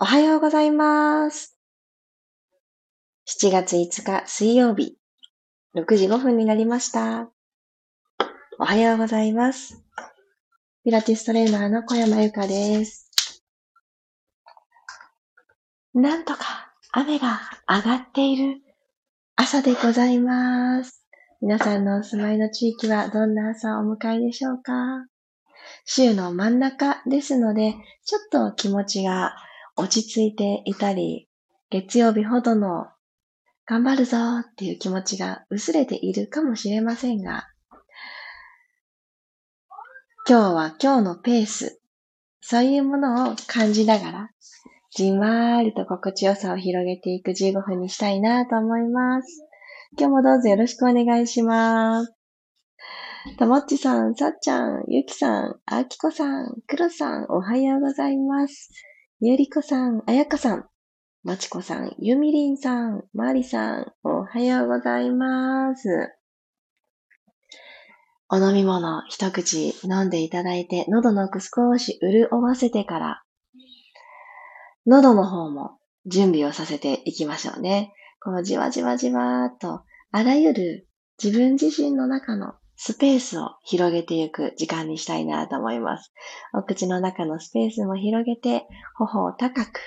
おはようございます。7月5日水曜日、6時5分になりました。おはようございます。ピラティストレーナーの小山由かです。なんとか雨が上がっている朝でございます。皆さんのお住まいの地域はどんな朝をお迎えでしょうか？週の真ん中ですので、ちょっと気持ちが落ち着いていたり、月曜日ほどの頑張るぞっていう気持ちが薄れているかもしれませんが、今日は今日のペース、そういうものを感じながら、じんわーりと心地よさを広げていく15分にしたいなと思います。今日もどうぞよろしくお願いします。ともっちさん、さっちゃん、ゆきさん、あきこさん、くろさん、おはようございます。ゆりこさん、あやかさん、まちこさん、ゆみりんさん、まりさん、おはようございます。お飲み物一口飲んでいただいて、喉の奥少し潤わせてから、喉の方も準備をさせていきましょうね。こうじわじわじわーっと、あらゆる自分自身の中のスペースを広げていく時間にしたいなと思います。お口の中のスペースも広げて、頬を高く、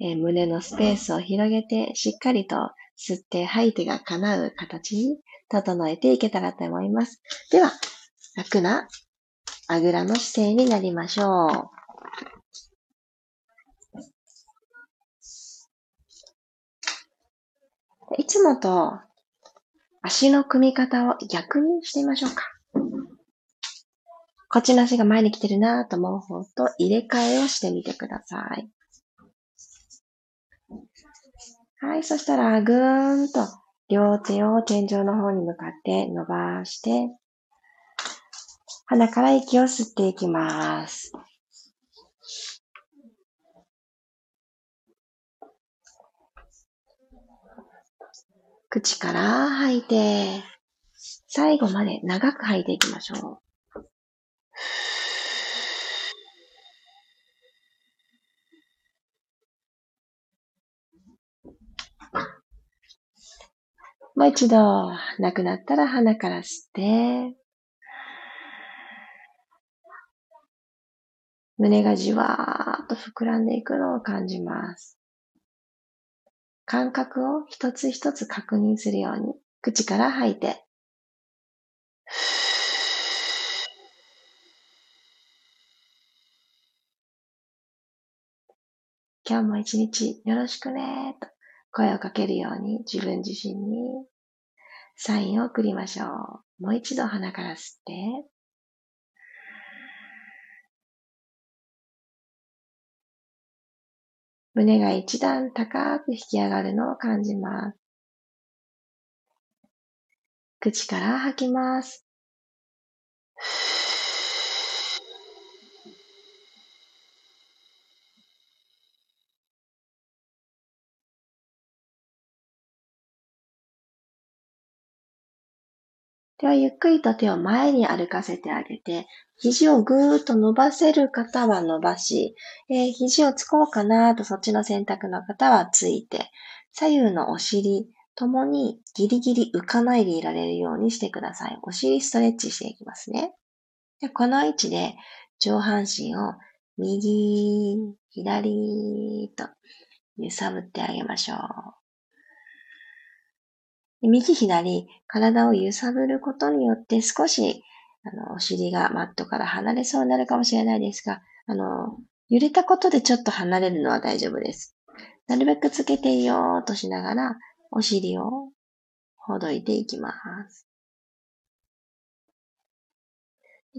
えー胸のスペースを広げて、しっかりと吸って吐いてが叶う形に整えていけたらと思います。では、楽なあぐらの姿勢になりましょう。いつもと足の組み方を逆にしてみましょうか。こっちの足が前に来てるなと思う方と入れ替えをしてみてください。はい、そしたらぐーんと両手を天井の方に向かって伸ばして、鼻から息を吸っていきます。口から吐いて、最後まで長く吐いていきましょう。もう一度、なくなったら鼻から吸って、胸がじわーっと膨らんでいくのを感じます。感覚を一つ一つ確認するように、口から吐いて、今日も一日よろしくねと声をかけるように自分自身にサインを送りましょう。もう一度鼻から吸って、胸が一段高く引き上がるのを感じます。口から吐きます。では、ゆっくりと手を前に歩かせてあげて、肘をぐーっと伸ばせる方は伸ばし、えー肘をつこうかなとそっちの選択の方はついて、左右のお尻ともにギリギリ浮かないでいられるようにしてください。お尻ストレッチしていきますね。でこの位置で上半身を右、左と揺さぶってあげましょう。右左、体を揺さぶることによって少し、あの、お尻がマットから離れそうになるかもしれないですが、あの、揺れたことでちょっと離れるのは大丈夫です。なるべくつけていようとしながら、お尻をほどいていきます。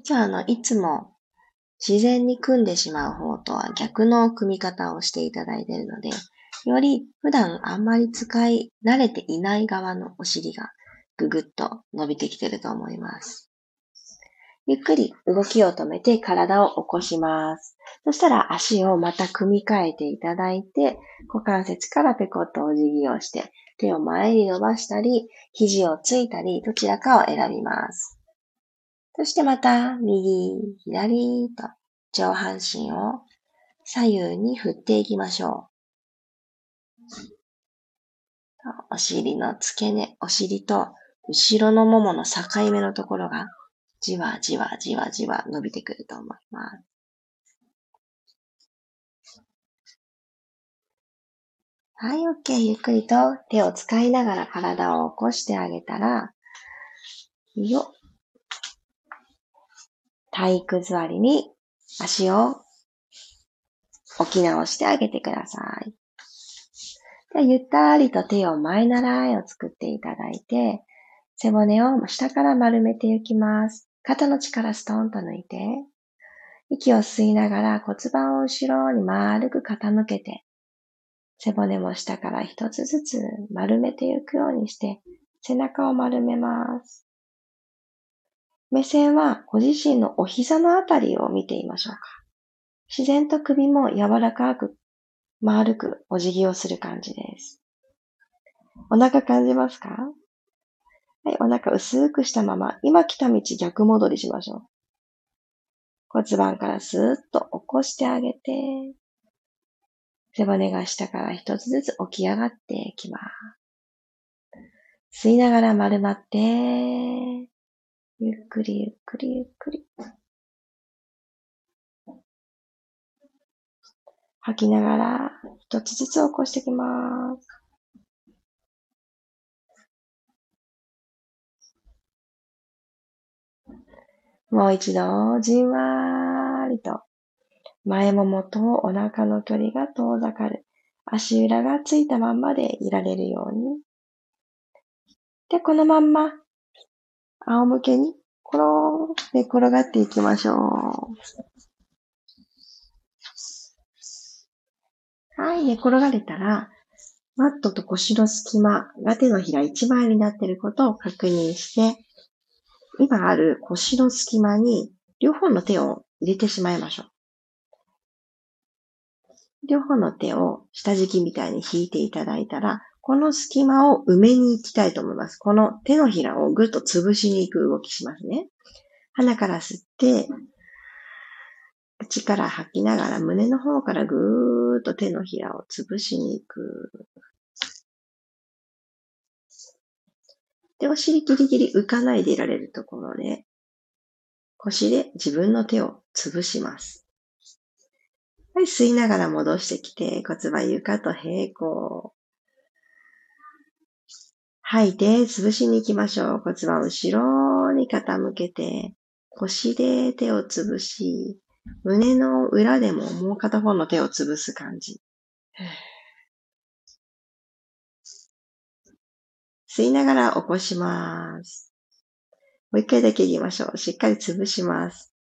じゃあ、あの、いつも自然に組んでしまう方とは逆の組み方をしていただいているので、より普段あんまり使い慣れていない側のお尻がぐぐっと伸びてきてると思います。ゆっくり動きを止めて体を起こします。そしたら足をまた組み替えていただいて、股関節からペコッとお辞儀をして、手を前に伸ばしたり、肘をついたり、どちらかを選びます。そしてまた右、左と上半身を左右に振っていきましょうお尻の付け根、お尻と後ろのももの境目のところがじわじわじわじわ伸びてくると思います。はい、OK。ゆっくりと手を使いながら体を起こしてあげたら、よ体育座りに足を置き直してあげてください。でゆったりと手を前習いを作っていただいて、背骨を下から丸めていきます。肩の力ストーンと抜いて、息を吸いながら骨盤を後ろに丸く傾けて、背骨も下から一つずつ丸めていくようにして、背中を丸めます。目線はご自身のお膝のあたりを見てみましょうか。自然と首も柔らかく、丸くお辞儀をする感じです。お腹感じますか？はい、お腹薄くしたまま、今来た道逆戻りしましょう。骨盤からスーッと起こしてあげて、背骨が下から一つずつ起き上がっていきます。吸いながら丸まって、ゆっくりゆっくりゆっくり。吐きながら一つずつ起こしていきます。もう一度、じんわーりと、前ももとお腹の距離が遠ざかる。足裏がついたまんまでいられるように。で、このまんま、仰向けに、コローで転がっていきましょう。はい、寝転がれたら、マットと腰の隙間が手のひら一枚になっていることを確認して、今ある腰の隙間に両方の手を入れてしまいましょう。両方の手を下敷きみたいに引いていただいたら、この隙間を埋めに行きたいと思います。この手のひらをぐっと潰しに行く動きしますね。鼻から吸って、口から吐きながら胸の方からぐーっと手のひらを潰しに行く。で、お尻ギリギリ浮かないでいられるところで、腰で自分の手を潰します。はい、吸いながら戻してきて、骨盤床と平行。吐いて、潰しに行きましょう。骨盤後ろに傾けて、腰で手を潰し、胸の裏でももう片方の手を潰す感じ。吸いながら起こします。もう一回だけ言いましょう。しっかり潰します。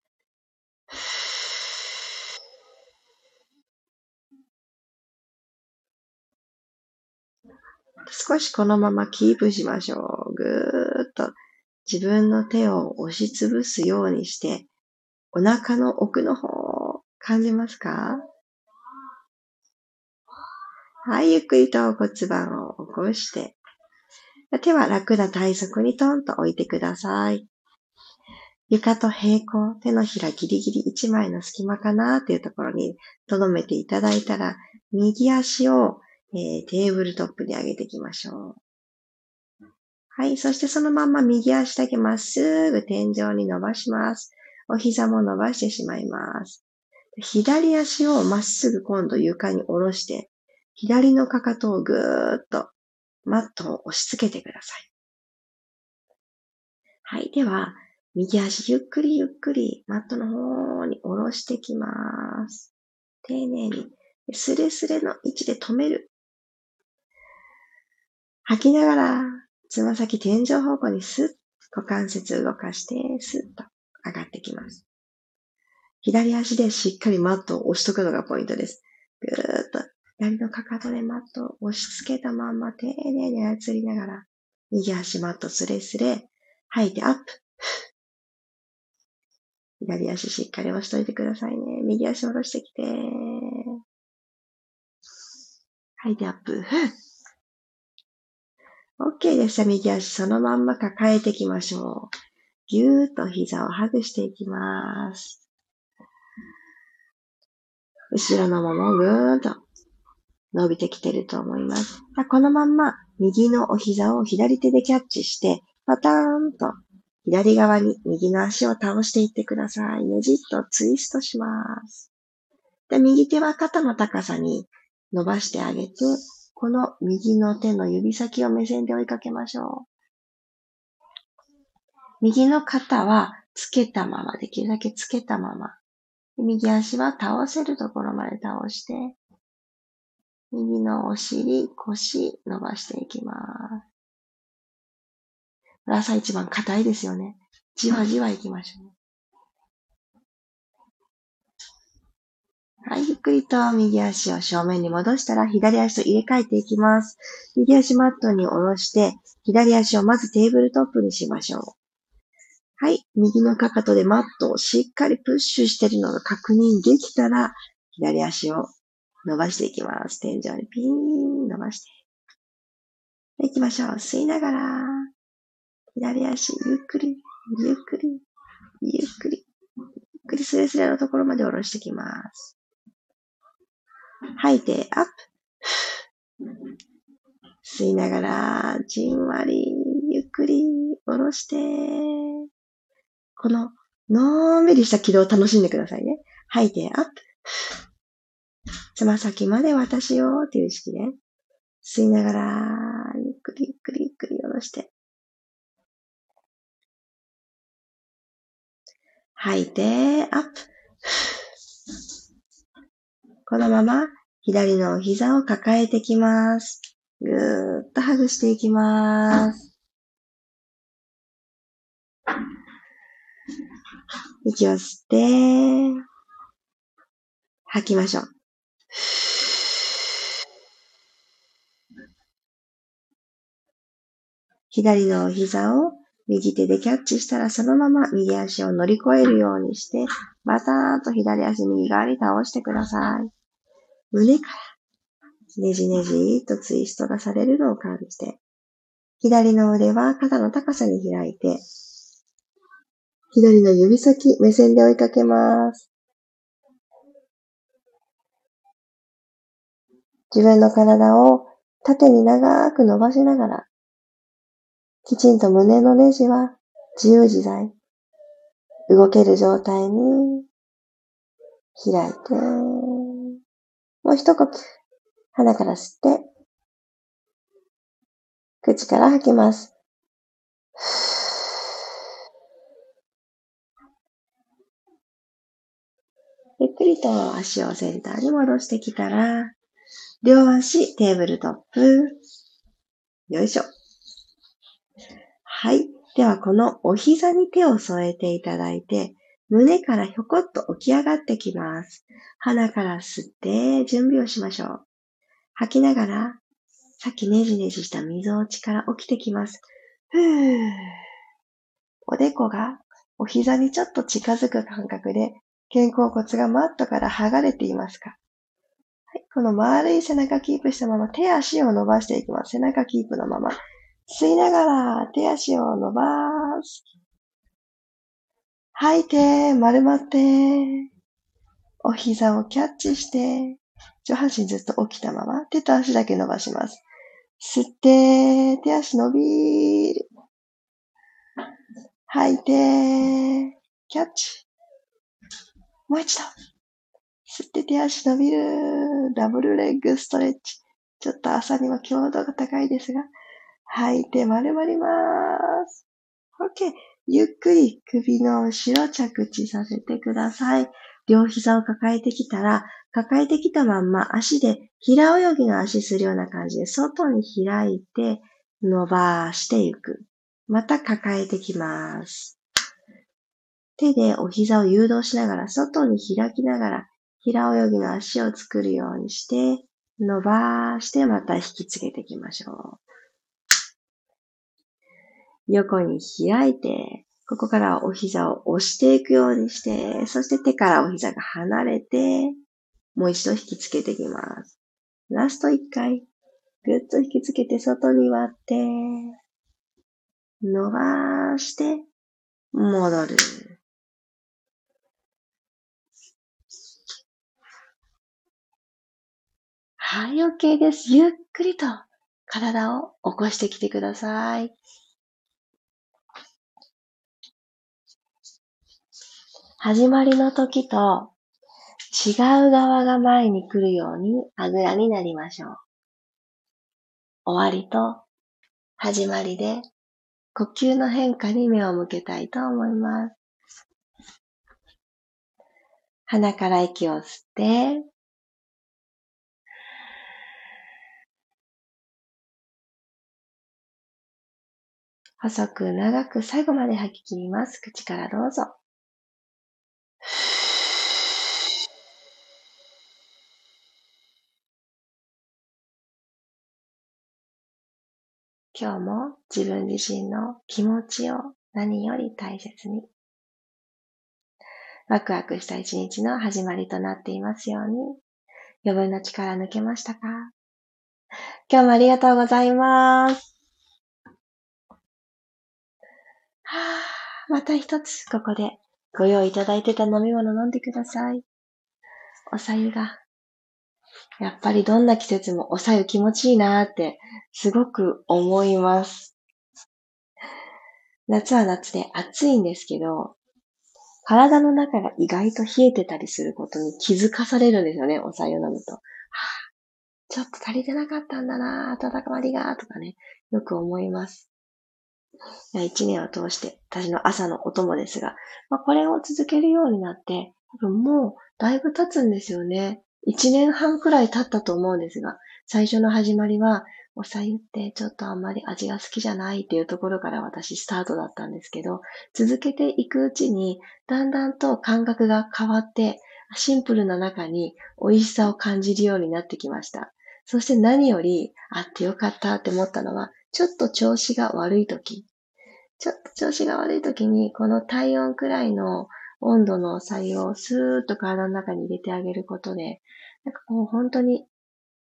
少しこのままキープしましょう。ぐーっと自分の手を押しつぶすようにして、お腹の奥の方、感じますか？はい、ゆっくりと骨盤を起こして、手は楽な体側にトンと置いてください。床と平行、手のひらギリギリ1枚の隙間かなっていうところに留めていただいたら、右足を、えー、テーブルトップに上げていきましょう。はい。そしてそのまま右足だけまっすぐ天井に伸ばします。お膝も伸ばしてしまいます。左足をまっすぐ今度床に下ろして、左のかかとをぐーっとマットを押し付けてください。はい。では、右足ゆっくりゆっくりマットの方に下ろしてきます。丁寧に、スレスレの位置で止める。吐きながら、つま先天井方向にスッ、股関節動かして、スッと上がってきます。左足でしっかりマットを押しとくのがポイントです。ぐーっと左のかかとでマットを押し付けたまんま丁寧に操りながら、右足マットスレスレ、吐いてアップ。左足しっかり押しといてくださいね。右足下ろしてきて。吐いてアップ。OK でした。右足そのまんま抱えていきましょう。ぎゅーっと膝をハグしていきます。後ろのももぐーんと伸びてきてると思います。このまんま右のお膝を左手でキャッチして、パターンと左側に右の足を倒していってください。ねじっとツイストします。で、右手は肩の高さに伸ばしてあげて、この右の手の指先を目線で追いかけましょう。右の肩はつけたまま、できるだけつけたまま。右足は倒せるところまで倒して、右のお尻、腰伸ばしていきます。朝一番硬いですよね。じわじわ行きましょう。はい、ゆっくりと右足を正面に戻したら左足と入れ替えていきます。右足マットに下ろして、左足をまずテーブルトップにしましょう。はい、右のかかとでマットをしっかりプッシュしているのが確認できたら、左足を伸ばしていきます。天井にピーン伸ばして。行きましょう。吸いながら、左足、ゆっくり、ゆっくり、ゆっくり、ゆっくりスレスレのところまで下ろしていきます。吐いて、アップ。吸いながら、じんわり、ゆっくり、下ろして、この、のんびりした軌道を楽しんでくださいね。吐いて、アップ。つま先まで私よっていう意識ね。吸いながら、ゆっくりゆっくりゆっくり下ろして。吐いて、アップ。このまま左の膝を抱えてきます。ぐーっとハグしていきます。息を吸って、吐きましょう。左の膝を右手でキャッチしたらそのまま右足を乗り越えるようにして、バターンと左足右側に倒してください。胸からねじねじとツイストがされるのを感じて、左の腕は肩の高さに開いて、左の指先、目線で追いかけます。自分の体を縦に長く伸ばしながら、きちんと胸のネジは自由自在、動ける状態に開いて、もう一呼吸、鼻から吸って、口から吐きます。ゆと足をセンターに戻してきたら、両足テーブルトップ。よいしょ。はい。では、このお膝に手を添えていただいて、胸からひょこっと起き上がってきます。鼻から吸って準備をしましょう。吐きながら、さっきねじねじした溝落ちから起きてきます。ふー。おでこがお膝にちょっと近づく感覚で、肩甲骨がマットから剥がれていますか？はい。この丸い背中キープしたまま手足を伸ばしていきます。背中キープのまま。吸いながら手足を伸ばす。吐いて、丸まって、お膝をキャッチして、上半身ずっと起きたまま、手と足だけ伸ばします。吸って、手足伸びる。吐いて、キャッチ。もう一度。吸って手足伸びる。ダブルレッグストレッチ。ちょっと朝には強度が高いですが、吐いて丸まります。OK。ゆっくり首の後ろ着地させてください。両膝を抱えてきたら、抱えてきたまんま足で平泳ぎの足するような感じで外に開いて伸ばしていく。また抱えてきます。手でお膝を誘導しながら外に開きながら平泳ぎの足を作るようにして伸ばしてまた引きつけていきましょう。横に開いて、ここからお膝を押していくようにして、そして手からお膝が離れて、もう一度引きつけていきます。ラスト一回、ぐっと引きつけて外に割って、伸ばして、戻る。はい、OK です。ゆっくりと体を起こしてきてください。始まりの時と違う側が前に来るようにあぐらになりましょう。終わりと始まりで呼吸の変化に目を向けたいと思います。鼻から息を吸って、細く長く最後まで吐き切ります。口からどうぞ。今日も自分自身の気持ちを何より大切に。ワクワクした一日の始まりとなっていますように。余分な力抜けましたか？今日もありがとうございます。また一つここでご用意いただいてた飲み物飲んでください。おさゆがやっぱりどんな季節もおさゆ気持ちいいなーってすごく思います。夏は夏で暑いんですけど、体の中が意外と冷えてたりすることに気づかされるんですよね、おさゆ飲むと。ちょっと足りてなかったんだな温まりが、とかね、よく思います。一年を通して私の朝のお供ですが、まあ、これを続けるようになって、多分もうだいぶ経つんですよね。一年半くらい経ったと思うんですが、最初の始まりは、おさゆってちょっとあんまり味が好きじゃないっていうところから私スタートだったんですけど、続けていくうちに、だんだんと感覚が変わって、シンプルな中に美味しさを感じるようになってきました。そして何より、あってよかったって思ったのは、ちょっと調子が悪い時。ちょっと調子が悪い時に、この体温くらいの温度の作用をスーッと体の中に入れてあげることで、なんかこう本当に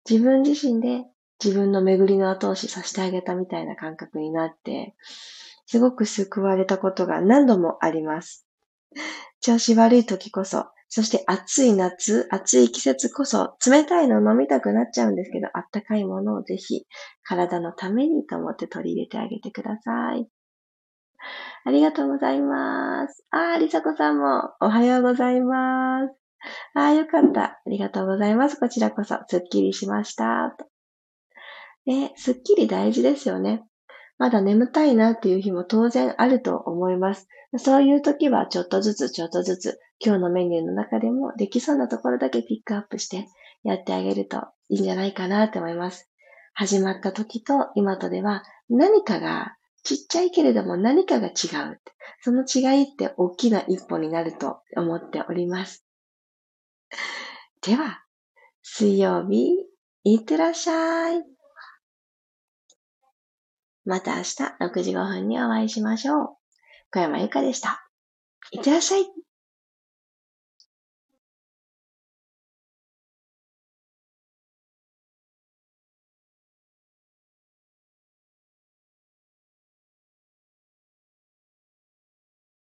自分自身で自分の巡りの後押しさせてあげたみたいな感覚になって、すごく救われたことが何度もあります。調子悪い時こそ、そして暑い夏、暑い季節こそ、冷たいの飲みたくなっちゃうんですけど、あったかいものをぜひ体のためにと思って取り入れてあげてください。ありがとうございます。あー、りさこさんもおはようございます。あー、よかった。ありがとうございます。こちらこそ、すっきりしました。で、すっきり大事ですよね。まだ眠たいなっていう日も当然あると思います。そういう時はちょっとずつちょっとずつ今日のメニューの中でもできそうなところだけピックアップしてやってあげるといいんじゃないかなって思います。始まった時と今とでは何かがちっちゃいけれども何かが違う。その違いって大きな一歩になると思っております。では、水曜日、いってらっしゃい。また明日6時5分にお会いしましょう。小山由かでした。いってらっしゃい。